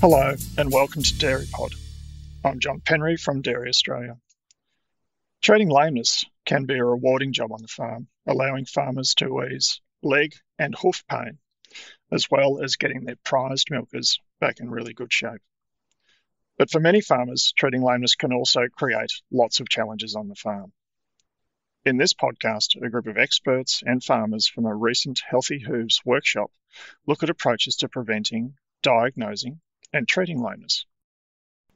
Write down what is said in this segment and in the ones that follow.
Hello, and welcome to Dairy Pod. I'm John Penry from Dairy Australia. Treating lameness can be a rewarding job on the farm, allowing farmers to ease leg and hoof pain, as well as getting their prized milkers back in really good shape. But for many farmers, treating lameness can also create lots of challenges on the farm. In this podcast, a group of experts and farmers from a recent Healthy Hooves workshop look at approaches to preventing, diagnosing, and treating lameness.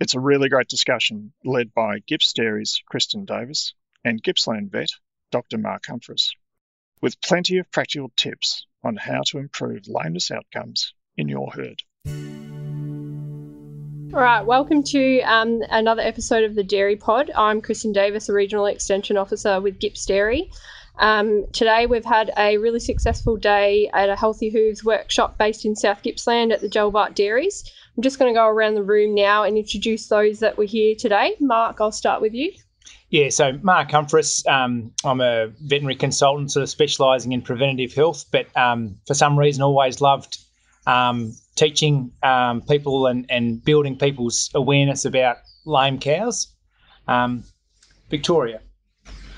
It's a really great discussion led by Gipps Dairy's Kristen Davis and Gippsland vet Dr. Mark Humphries, with plenty of practical tips on how to improve lameness outcomes in your herd. All right, welcome to um, another episode of the Dairy Pod. I'm Kristen Davis, a Regional Extension Officer with Gipps Dairy. Um, today we've had a really successful day at a Healthy Hooves workshop based in South Gippsland at the Gelbart Dairies. I'm just going to go around the room now and introduce those that were here today. Mark, I'll start with you. Yeah, so Mark Humphries, um, I'm a veterinary consultant, sort of specialising in preventative health, but um, for some reason always loved um, teaching um, people and, and building people's awareness about lame cows. Um, Victoria.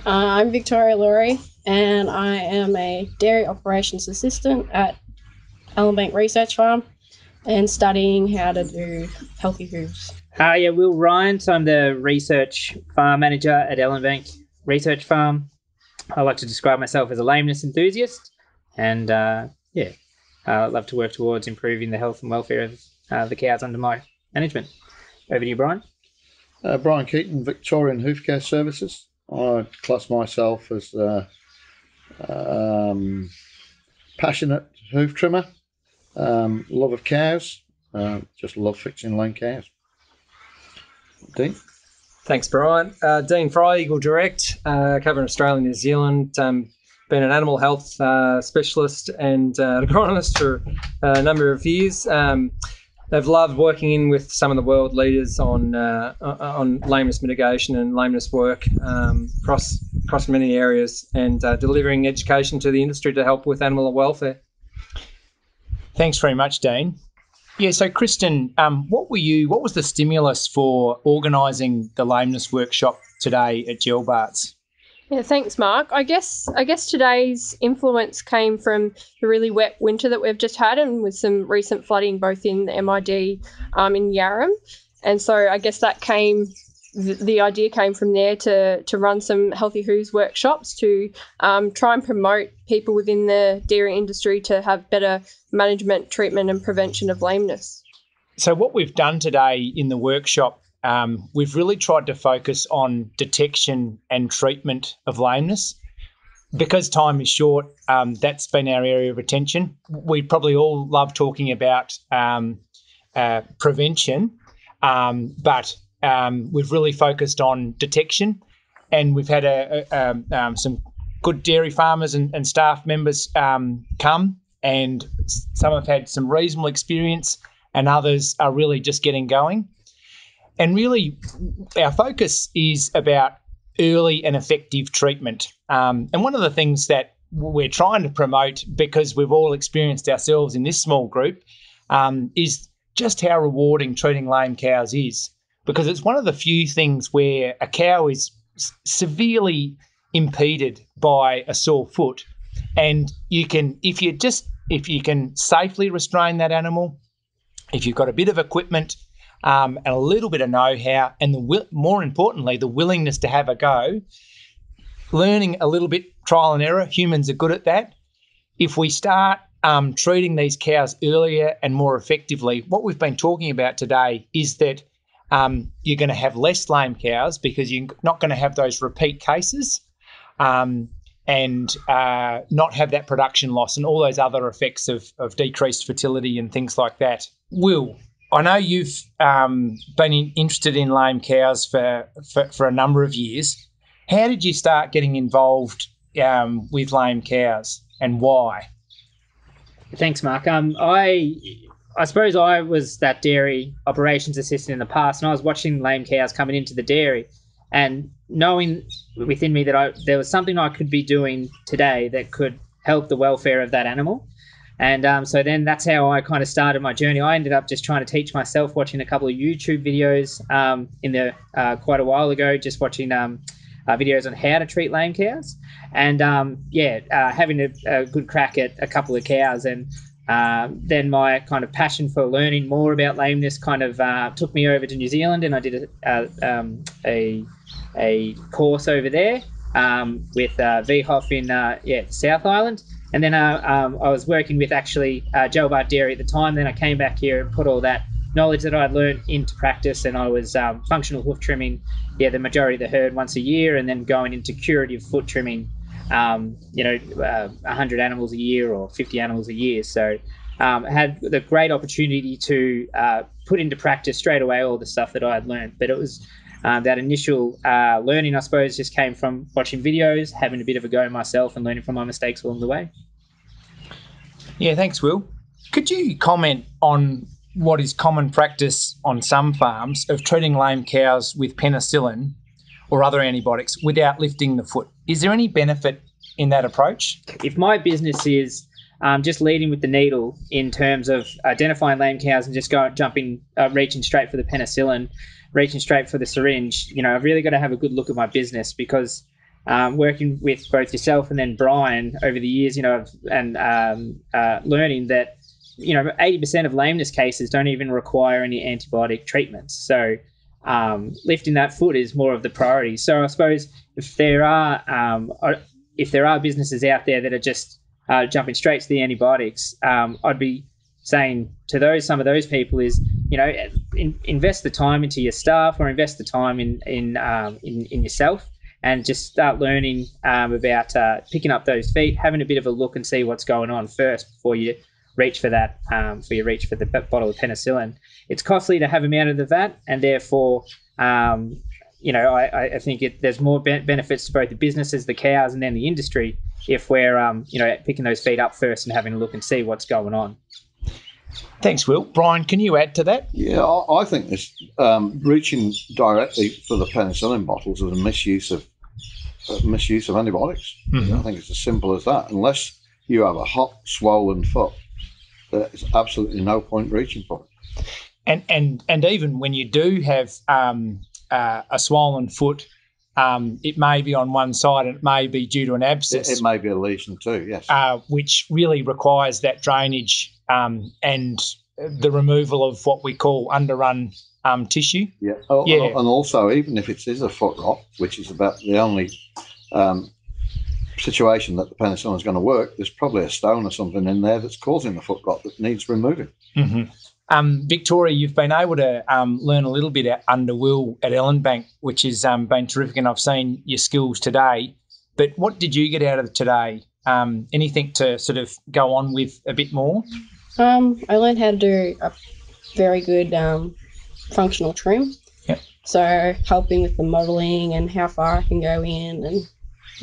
Uh, I'm Victoria Laurie, and I am a dairy operations assistant at Ellenbank Research Farm and studying how to do healthy hooves. Uh, yeah, Will Ryan. So I'm the research farm manager at Ellenbank Research Farm. I like to describe myself as a lameness enthusiast, and uh, yeah, I love to work towards improving the health and welfare of uh, the cows under my management. Over to you, Brian. Uh, Brian Keaton, Victorian Hoof Care Services. I class myself as a um, passionate hoof trimmer um, love of cows. Uh, just love fixing lame cows. Dean? Thanks, Brian. Uh, Dean Fry, Eagle Direct, uh, covering Australia and New Zealand. Um, been an animal health uh, specialist and uh, agronomist for a number of years. Um, they've loved working in with some of the world leaders on uh, on lameness mitigation and lameness work um, across across many areas, and uh, delivering education to the industry to help with animal welfare. Thanks very much, Dean. Yeah, so Kristen, um, what were you? What was the stimulus for organising the lameness workshop today at Gelbart's? Yeah, thanks, Mark. I guess I guess today's influence came from the really wet winter that we've just had, and with some recent flooding both in the MID um, in Yarram, and so I guess that came the, idea came from there to to run some healthy hooves workshops to um, try and promote people within the dairy industry to have better management, treatment, and prevention of lameness. So what we've done today in the workshop, um, we've really tried to focus on detection and treatment of lameness. Because time is short, um, that's been our area of attention. We probably all love talking about um, uh, prevention, um, but um, we've really focused on detection, and we've had a, a, um, um, some good dairy farmers and, and staff members um, come, and some have had some reasonable experience, and others are really just getting going. And really, our focus is about early and effective treatment. Um, and one of the things that we're trying to promote, because we've all experienced ourselves in this small group, um, is just how rewarding treating lame cows is because it's one of the few things where a cow is severely impeded by a sore foot. And you can if you just if you can safely restrain that animal if you've got a bit of equipment um, and a little bit of know-how and the more importantly the willingness to have a go learning a little bit trial and error humans are good at that. If we start um, treating these cows earlier and more effectively what we've been talking about today is that um, you're going to have less lame cows because you're not going to have those repeat cases um, and uh, not have that production loss and all those other effects of, of decreased fertility and things like that. Will, I know you've um, been in, interested in lame cows for, for, for, a number of years. How did you start getting involved um, with lame cows and why? Thanks, Mark. Um, I I suppose I was that dairy operations assistant in the past, and I was watching lame cows coming into the dairy, and knowing within me that I there was something I could be doing today that could help the welfare of that animal. And um, so then that's how I kind of started my journey. I ended up just trying to teach myself, watching a couple of YouTube videos um, in the uh, quite a while ago, just watching um, uh, videos on how to treat lame cows, and um, yeah, uh, having a, a, good crack at a couple of cows, and um, then my kind of passion for learning more about lameness kind of uh, took me over to New Zealand, and I did a um, a, a course over there um, with uh, VHOF in uh, yeah South Island. And then uh, um, I was working with actually uh, Joe Dairy at the time. Then I came back here and put all that knowledge that I'd learned into practice, and I was um, functional hoof trimming, yeah, the majority of the herd once a year, and then going into curative foot trimming, um, you know, uh, 100 animals a year or 50 animals a year. So um, had the great opportunity to uh, put into practice straight away all the stuff that I had learned. But it was um, that initial uh, learning, I suppose, just came from watching videos, having a bit of a go myself, and learning from my mistakes along the way. Yeah, thanks, Will. Could you comment on what is common practice on some farms of treating lame cows with penicillin or other antibiotics without lifting the foot? Is there any benefit in that approach? If my business is um, just leading with the needle in terms of identifying lame cows and just going jumping, uh, reaching straight for the penicillin, reaching straight for the syringe, you know, I've really got to have a good look at my business because um, working with both yourself and then Brian over the years, you know, and um, uh, learning that, you know, 80% of lameness cases don't even require any antibiotic treatments. So um, lifting that foot is more of the priority. So I suppose if there are um, if there are businesses out there that are just uh, jumping straight to the antibiotics, um, I'd be saying to those some of those people is you know in, invest the time into your staff or invest the time in in um, in, in yourself and just start learning um, about uh, picking up those feet, having a bit of a look and see what's going on first before you reach for that, um, for you reach for the bottle of penicillin. It's costly to have them out of the vat, and therefore, um, you know, I, I think it, there's more be- benefits to both the businesses, the cows, and then the industry if we're, um, you know, picking those feet up first and having a look and see what's going on. Thanks, Will. Brian, can you add to that? Yeah, I, I think this um, reaching directly for the penicillin bottles is a misuse of misuse of antibiotics. Mm-hmm. I think it's as simple as that. Unless you have a hot, swollen foot, there's absolutely no point reaching for it. And and and even when you do have um, uh, a swollen foot, um, it may be on one side and it may be due to an abscess. It, it may be a lesion too, yes. Uh, which really requires that drainage um, and the removal of what we call underrun um, tissue. Yeah. Oh, yeah. And also, even if it is a foot rot, which is about the only um, situation that the penicillin is going to work, there's probably a stone or something in there that's causing the foot rot that needs removing. Mm-hmm. Um, Victoria, you've been able to um, learn a little bit under Will at Ellenbank, which has um, been terrific, and I've seen your skills today. But what did you get out of today? Um, anything to sort of go on with a bit more? Um, I learned how to do a very good um, functional trim. Yep. So helping with the modelling and how far I can go in and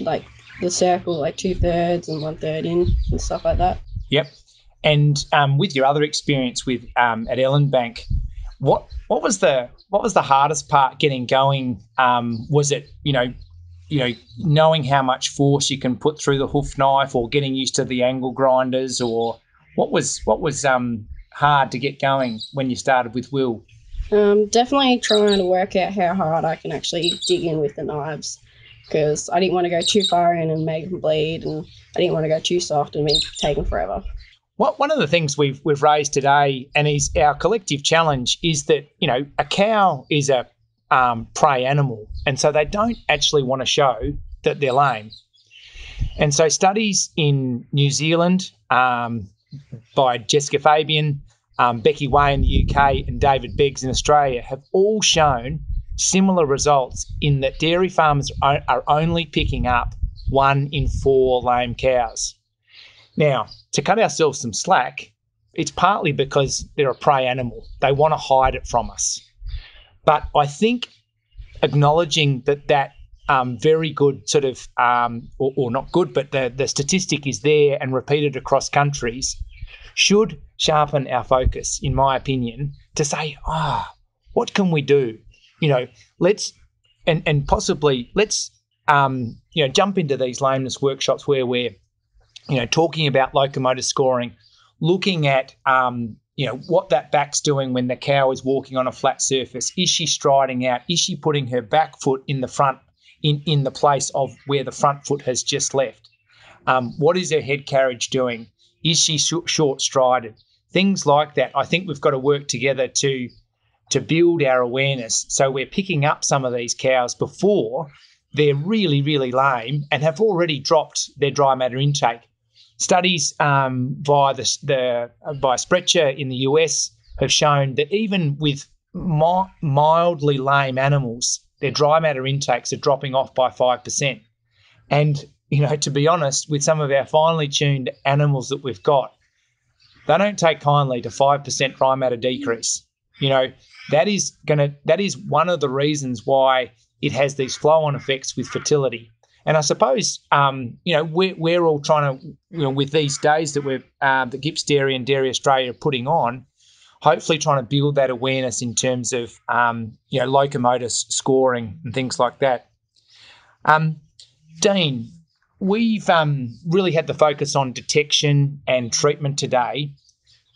like the circle, like two thirds and one third in and stuff like that. Yep. And um, with your other experience with um, at Ellenbank, what what was the what was the hardest part getting going? Um, was it you know you know knowing how much force you can put through the hoof knife, or getting used to the angle grinders, or what was what was um, hard to get going when you started with Will? Um, definitely trying to work out how hard I can actually dig in with the knives because I didn't want to go too far in and make them bleed, and I didn't want to go too soft and be taken forever. What, one of the things we've we've raised today, and is our collective challenge, is that you know a cow is a um, prey animal, and so they don't actually want to show that they're lame. And so studies in New Zealand um, by Jessica Fabian um, Becky Whay in the UK, and David Beggs in Australia have all shown similar results in that dairy farmers are, only picking up one in four lame cows. Now, to cut ourselves some slack, it's partly because they're a prey animal. They want to hide it from us. But I think acknowledging that that um, very good sort of, um, or, or, not good, but the, the statistic is there and repeated across countries should sharpen our focus, in my opinion, to say, ah, oh, what can we do? You know, let's and and possibly let's um, you know jump into these lameness workshops where we're you know talking about locomotor scoring looking at um, you know what that back's doing when the cow is walking on a flat surface. Is she striding out? Is she putting her back foot in the front in in the place of where the front foot has just left? Um, what is her head carriage doing? Is she sh- short strided? Things like that. I think we've got to work together to to build our awareness so we're picking up some of these cows before they're really really lame and have already dropped their dry matter intake. Studies um, by the, the by Sprecher in the US have shown that even with mi- mildly lame animals, their dry matter intakes are dropping off by five percent. And you know, to be honest, with some of our finely tuned animals that we've got, they don't take kindly to five percent dry matter decrease. You know, that is gonna that is one of the reasons why it has these flow-on effects with fertility. And I suppose, um, you know, we're, we're all trying to, you know, with these days that we're uh, that Gipps Dairy and Dairy Australia are putting on, hopefully trying to build that awareness in terms of, um, you know, locomotor scoring and things like that. Um, Dean, we've um, really had the focus on detection and treatment today,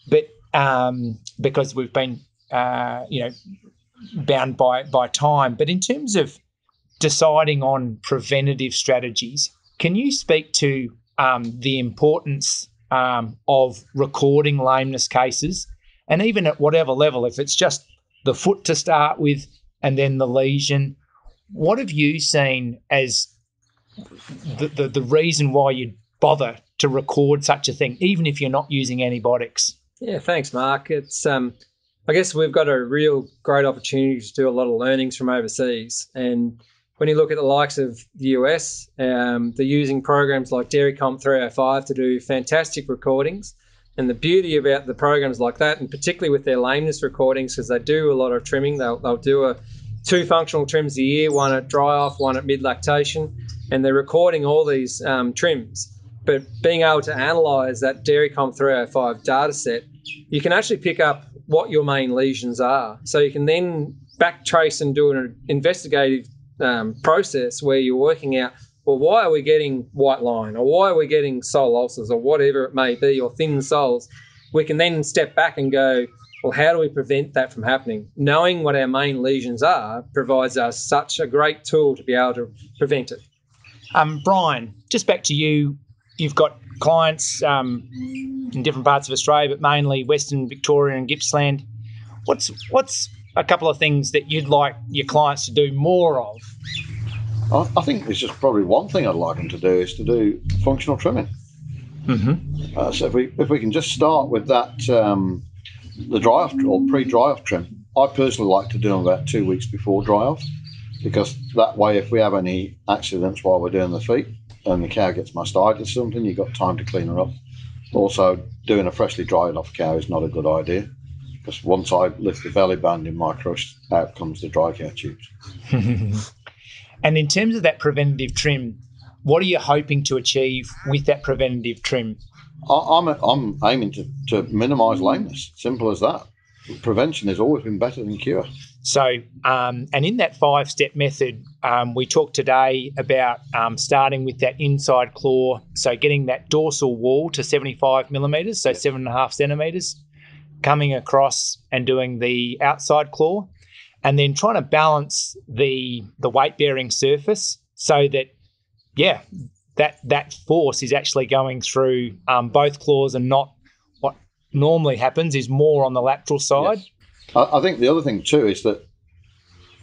but um, because we've been, uh, you know, bound by by time. But in terms of deciding on preventative strategies, can you speak to um, the importance um, of recording lameness cases, and even at whatever level, if it's just the foot to start with and then the lesion, what have you seen as the, the, the reason why you'd bother to record such a thing, even if you're not using antibiotics? Yeah, thanks, Mark. It's um, I guess we've got a real great opportunity to do a lot of learnings from overseas. And when you look at the likes of the US, um, they're using programs like DairyComp 305 to do fantastic recordings. And the beauty about the programs like that, and particularly with their lameness recordings, because they do a lot of trimming, they'll, they'll do a two functional trims a year, one at dry off, one at mid lactation, and they're recording all these um, trims. But being able to analyze that DairyComp 305 data set, you can actually pick up what your main lesions are. So you can then backtrace and do an investigative um, process where you're working out, well, why are we getting white line or why are we getting sole ulcers or whatever it may be or thin soles? We can then step back and go, well, how do we prevent that from happening? Knowing what our main lesions are provides us such a great tool to be able to prevent it. Um, Brian, just back to you. You've got clients um, in different parts of Australia, but mainly Western Victoria and Gippsland. What's what's a couple of things that you'd like your clients to do more of? I, I think there's just probably one thing I'd like them to do is to do functional trimming. Mm-hmm. Uh, so if we if we can just start with that, um, the dry off or pre dry off trim. I personally like to do them about two weeks before dry off because that way, if we have any accidents while we're doing the feet and the cow gets mastitis or something, you've got time to clean her up. Also, doing a freshly dried off cow is not a good idea because once I lift the belly band in my crush, out comes the dry cow tubes. and in terms of that preventative trim, what are you hoping to achieve with that preventative trim? I, I'm, I'm aiming to, to minimise lameness. Simple as that. Prevention has always been better than cure. So, um, and in that five step method, um, we talked today about um, starting with that inside claw. So, getting that dorsal wall to 75 millimeters, so seven and a half centimeters, coming across and doing the outside claw, and then trying to balance the the weight bearing surface so that, yeah, that that force is actually going through um, both claws and not what normally happens is more on the lateral side. Yes. I, I think the other thing too is that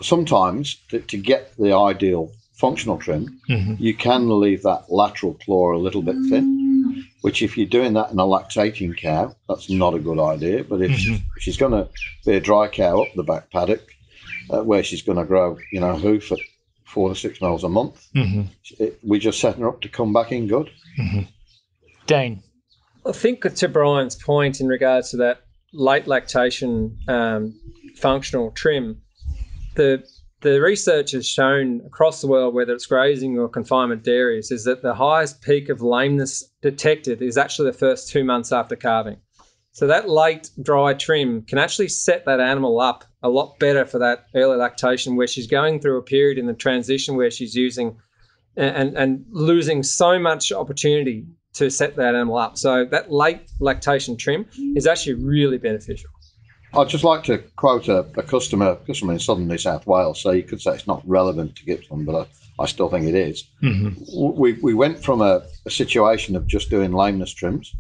sometimes to, to get the ideal functional trim, Mhm. you can leave that lateral claw a little bit thin. Which, if you're doing that in a lactating cow, that's not a good idea. But if Mhm. she's going to be a dry cow up the back paddock, uh, where she's going to grow, you know, hoof at four to six miles a month, Mm-hmm. it, we just setting her up to come back in good. Dean. I think to Brian's point in regards to that late lactation um, functional trim, the the research has shown across the world, whether it's grazing or confinement dairies, is that the highest peak of lameness detected is actually the first two months after calving. So that late dry trim can actually set that animal up a lot better for that early lactation, where she's going through a period in the transition where she's using and and losing so much opportunity to set that animal up. So that late lactation trim is actually really beneficial. I'd just like to quote a, a customer, customer in southern New South Wales. So you could say it's not relevant to Gippsland, but I, I still think it is. Mm-hmm. W- We, we went from a, a situation of just doing lameness trims,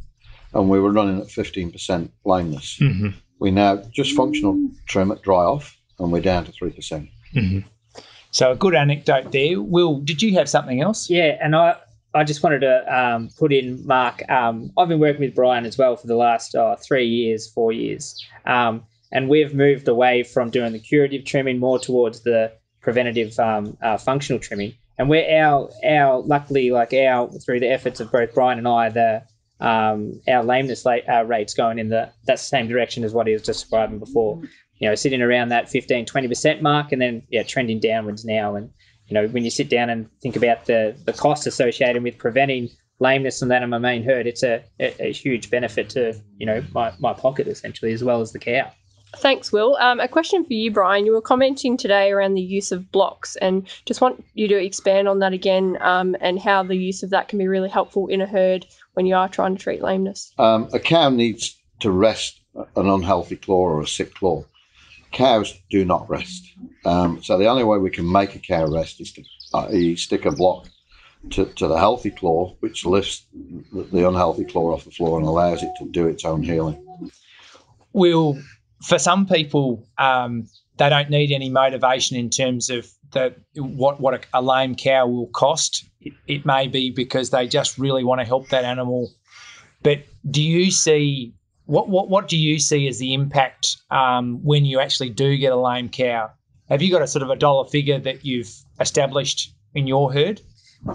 and we were running at 15% lameness. Mm-hmm. We now just functional trim at dry off, and we're down to 3%. Mm-hmm. So a good anecdote there. Will, did you have something else? Yeah, and I, I just wanted to um, put in, Mark. Um, I've been working with Brian as well for the last uh, three years, four years, um, and we've moved away from doing the curative trimming more towards the preventative um, uh, functional trimming. And we're our our luckily like our through the efforts of both Brian and I, the um, our lameness la- uh, rates going in the that same direction as what he was describing before. You know, sitting around that 15, 20% mark, and then yeah, trending downwards now. And you know, when you sit down and think about the the cost associated with preventing lameness and that in my main herd, it's a, a, a huge benefit to you know my, my pocket essentially as well as the cow. Thanks, Will. Um, a question for you, Brian. You were commenting today around the use of blocks, and just want you to expand on that again um, and how the use of that can be really helpful in a herd when you are trying to treat lameness. Um, a cow needs to rest an unhealthy claw or a sick claw. Cows do not rest. Um, so the only way we can make a cow rest is to uh, stick a block to, to the healthy claw, which lifts the, unhealthy claw off the floor and allows it to do its own healing. Will, for some people, um, they don't need any motivation in terms of the what what a, a lame cow will cost. It, it may be because they just really want to help that animal. But do you see what what what do you see as the impact um, when you actually do get a lame cow? Have you got a sort of a dollar figure that you've established in your herd?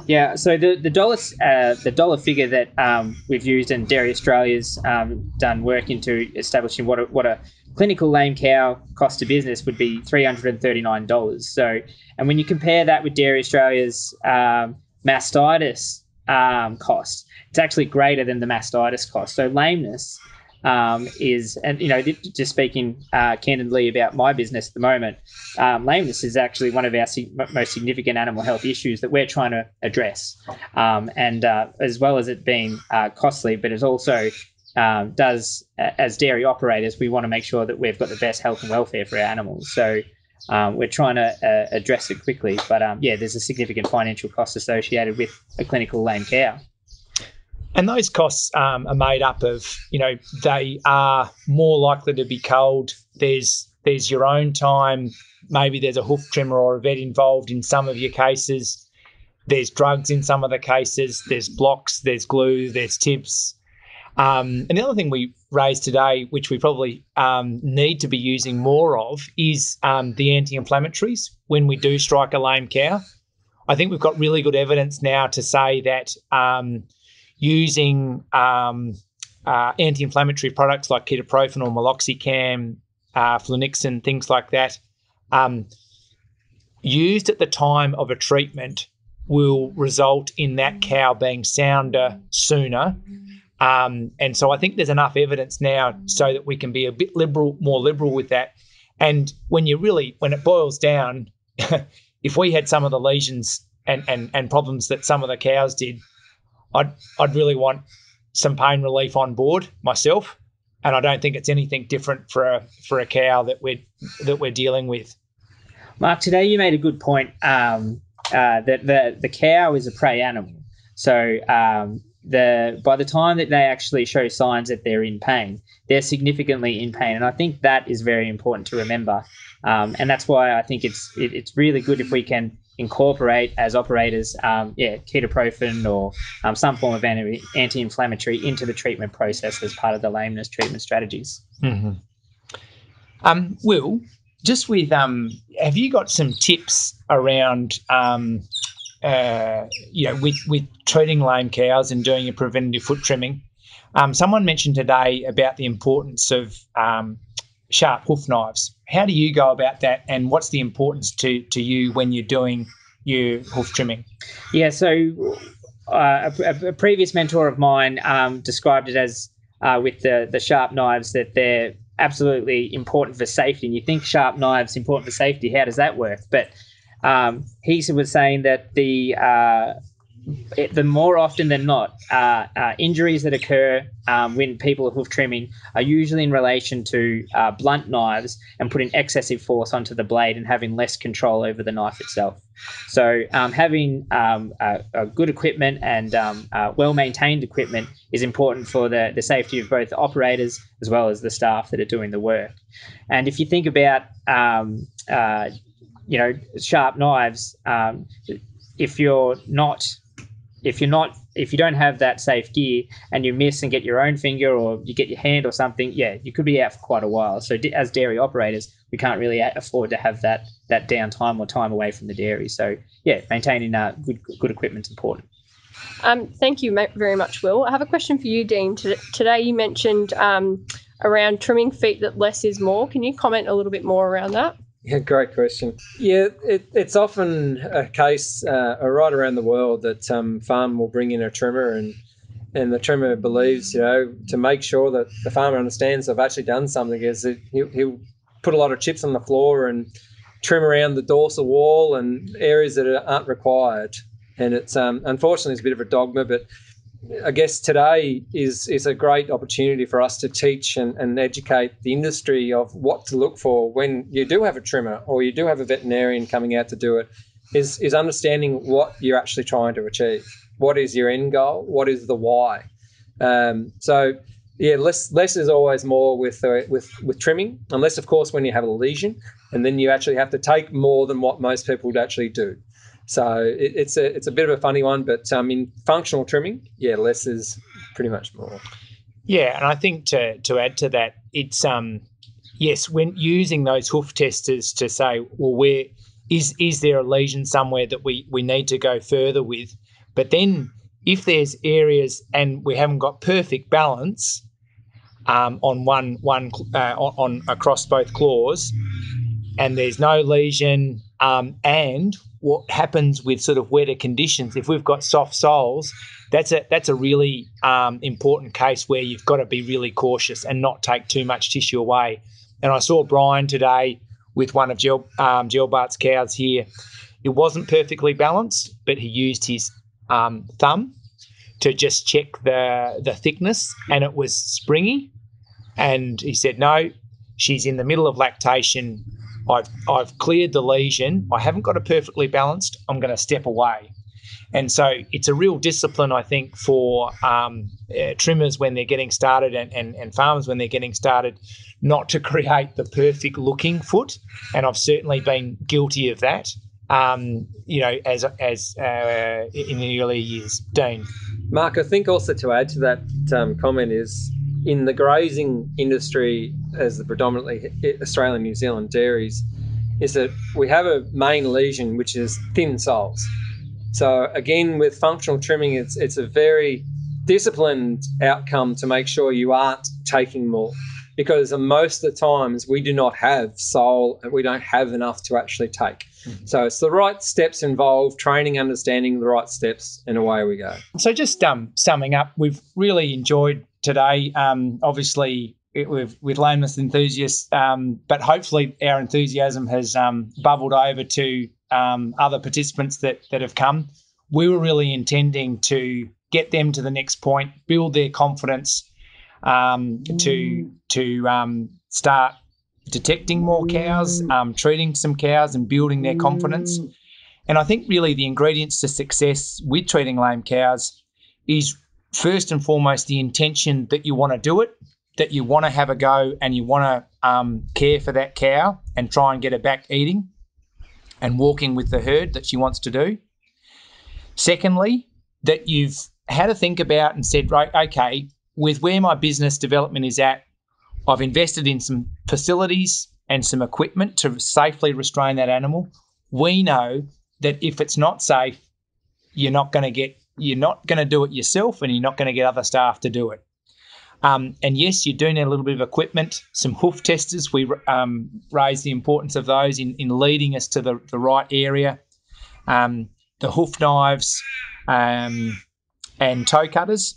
Yeah, so the the dollar uh, the dollar figure that um, we've used and Dairy Australia's um, done work into establishing what a, what a clinical lame cow cost to business would be three hundred and thirty nine dollars. So, and when you compare that with Dairy Australia's um, mastitis um, cost, it's actually greater than the mastitis cost. So lameness um, is, and you know, just speaking uh, candidly about my business at the moment, um, lameness is actually one of our most significant animal health issues that we're trying to address. Um, and uh, as well as it being uh, costly, but it also um, does, as dairy operators, we want to make sure that we've got the best health and welfare for our animals. So um, we're trying to uh, address it quickly. But um, yeah, there's a significant financial cost associated with a clinical lame cow. And those costs um, are made up of, you know, they are more likely to be culled. There's there's your own time. Maybe there's a hoof trimmer or a vet involved in some of your cases. There's drugs in some of the cases. There's blocks. There's glue. There's tips. Um, and the other thing we raised today, which we probably um, need to be using more of, is um, the anti-inflammatories when we do strike a lame cow. I think we've got really good evidence now to say that um, using um, uh, anti-inflammatory products like ketoprofen or meloxicam, uh, flunixin, things like that, um, used at the time of a treatment will result in that cow being sounder sooner. Um, and so I think there's enough evidence now so that we can be a bit liberal, more liberal with that. And when you really, when it boils down, if we had some of the lesions and, and, and problems that some of the cows did, I'd I'd really want some pain relief on board myself, and I don't think it's anything different for a for a cow that we're that we're dealing with. Mark, today you made a good point um, uh, that the the cow is a prey animal. So um, the by the time that they actually show signs that they're in pain, they're significantly in pain, and I think that is very important to remember. Um, and that's why I think it's it, it's really good if we can incorporate as operators, um, yeah, ketoprofen or um, some form of anti- anti-inflammatory into the treatment process as part of the lameness treatment strategies. Mm-hmm. Um, Will, just with um, have you got some tips around um, uh, you know, with with treating lame cows and doing a preventative foot trimming? Um, someone mentioned today about the importance of um, sharp hoof knives. How do you go about that, and what's the importance to to you when you're doing your hoof trimming? Yeah, so uh, a, a previous mentor of mine um, described it as uh, with the the sharp knives that they're absolutely important for safety. And you think sharp knives important for safety? How does that work? But um, he was saying that the uh, it, the more often than not, uh, uh, injuries that occur um, when people are hoof trimming are usually in relation to uh, blunt knives and putting excessive force onto the blade and having less control over the knife itself. So, um, having um, good equipment and um, well maintained equipment is important for the, the safety of both operators as well as the staff that are doing the work. And if you think about um, uh, you know, sharp knives, um, if you're not if you're not if you don't have that safe gear and you miss and get your own finger or you get your hand or something yeah you could be out for quite a while. So as dairy operators we can't really afford to have that that downtime or time away from the dairy. So yeah maintaining uh, good good equipment is important. Um, thank you very much will. I have a question for you dean. Today you mentioned um, around trimming feet that less is more. Can you comment a little bit more around that yeah, great question. Yeah, it, it's often a case uh, right around the world that um, farm will bring in a trimmer and and the trimmer believes, you know, to make sure that the farmer understands they've actually done something is that he'll, he'll put a lot of chips on the floor and trim around the dorsal wall and areas that aren't required. And it's um, unfortunately it's a bit of a dogma, but I guess today is is a great opportunity for us to teach and, and educate the industry of what to look for when you do have a trimmer or you do have a veterinarian coming out to do it. Is is understanding what you're actually trying to achieve. What is your end goal? What is the why? Um, so yeah, less less is always more with uh, with with trimming, unless of course when you have a lesion, and then you actually have to take more than what most people would actually do. So it, it's a it's a bit of a funny one, but um, in functional trimming, yeah, less is pretty much more. Yeah, and I think to to add to that, it's um yes, when using those hoof testers to say, well, where is is there a lesion somewhere that we we need to go further with? But then if there's areas and we haven't got perfect balance um, on one one uh, on, on across both claws, and there's no lesion, um, and what happens with sort of wetter conditions. If we've got soft soles, that's a that's a really um, important case where you've got to be really cautious and not take too much tissue away. And I saw Brian today with one of Jill um, Jill Bart's cows here. It wasn't perfectly balanced, but he used his um, thumb to just check the the thickness, and it was springy. And he said, "No, she's in the middle of lactation. I've, I've cleared the lesion. I haven't got it perfectly balanced. I'm going to step away. And so it's a real discipline, I think, for um, uh, trimmers when they're getting started and, and, and farmers when they're getting started, not to create the perfect looking foot. And I've certainly been guilty of that, um, you know, as, as uh, in the earlier years. Dean. Mark, I think also to add to that um, comment is in the grazing industry, as the predominantly Australian New Zealand dairies, is that we have a main lesion which is thin soles. So again, with functional trimming, it's it's a very disciplined outcome to make sure you aren't taking more, because most of the times we do not have sole and we don't have enough to actually take. Mm-hmm. So it's the right steps involved, training, understanding the right steps, and away we go. So just um, summing up, we've really enjoyed today. Um, obviously, it, with, with lameness enthusiasts, um, but hopefully our enthusiasm has um, bubbled over to um, other participants that, that have come. We were really intending to get them to the next point, build their confidence, um, to to um, start detecting more cows, treating some cows, and building their confidence. And I think really the ingredients to success with treating lame cows is first and foremost the intention that you want to do it, that you want to have a go and you want to um, care for that cow and try and get her back eating and walking with the herd that she wants to do. Secondly, that you've had to think about and said, right, okay, with where my business development is at, I've invested in some facilities and some equipment to safely restrain that animal. We know that if it's not safe, you're not going to get you're not going to do it yourself and you're not going to get other staff to do it. Um, and yes, you do need a little bit of equipment, some hoof testers. We um, raise the importance of those in, in leading us to the, the right area. Um, the hoof knives um, and toe cutters.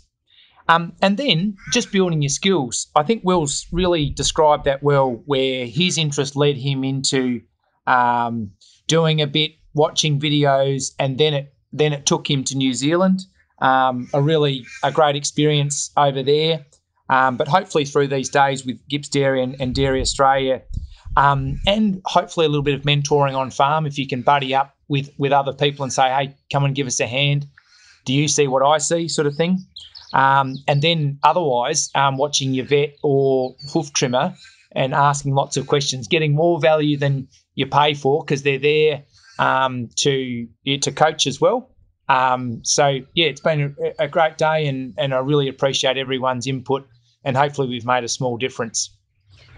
Um, and then just building your skills. I think Will's really described that well, where his interest led him into um, doing a bit, watching videos, and then it then it took him to New Zealand. Um, a really a great experience over there. Um, but hopefully through these days with Gipps Dairy and, and Dairy Australia, um, and hopefully a little bit of mentoring on farm, if you can buddy up with with other people and say, hey, come and give us a hand. Do you see what I see, sort of thing? Um, and then otherwise, um, watching your vet or hoof trimmer and asking lots of questions, getting more value than you pay for because they're there um, to yeah, to coach as well. Um, so yeah, it's been a, a, great day, and and I really appreciate everyone's input, and hopefully we've made a small difference.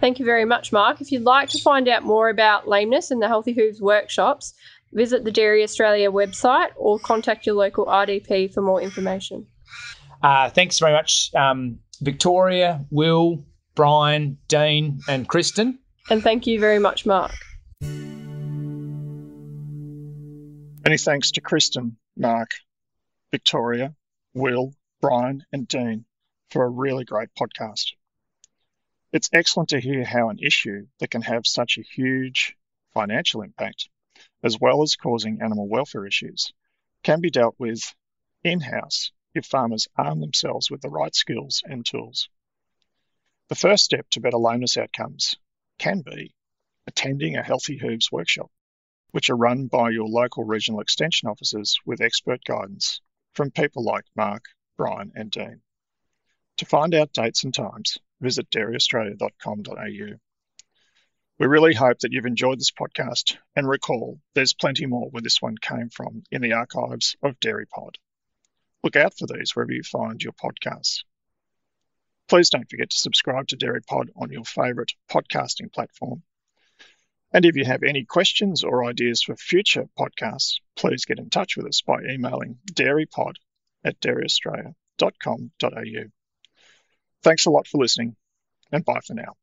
Thank you very much, Mark. If you'd like to find out more about lameness and the Healthy Hooves workshops, visit the Dairy Australia website or contact your local RDP for more information. Uh, thanks very much, um, Victoria, Will, Brian, Dean, and Kristen. And thank you very much, Mark. Many thanks to Kristen, Mark, Victoria, Will, Brian, and Dean for a really great podcast. It's excellent to hear how an issue that can have such a huge financial impact, as well as causing animal welfare issues, can be dealt with in house if farmers arm themselves with the right skills and tools. The first step to better lameness outcomes can be attending a Healthy Hooves workshop, which are run by your local regional extension officers with expert guidance from people like Mark, Brian, and Dean. To find out dates and times, visit dairyaustralia.com.au. We really hope that you've enjoyed this podcast and recall there's plenty more where this one came from in the archives of DairyPod. Look out for these wherever you find your podcasts. Please don't forget to subscribe to DairyPod on your favourite podcasting platform. And if you have any questions or ideas for future podcasts, please get in touch with us by emailing dairypod at dairyaustralia.com.au. Thanks a lot for listening, and bye for now.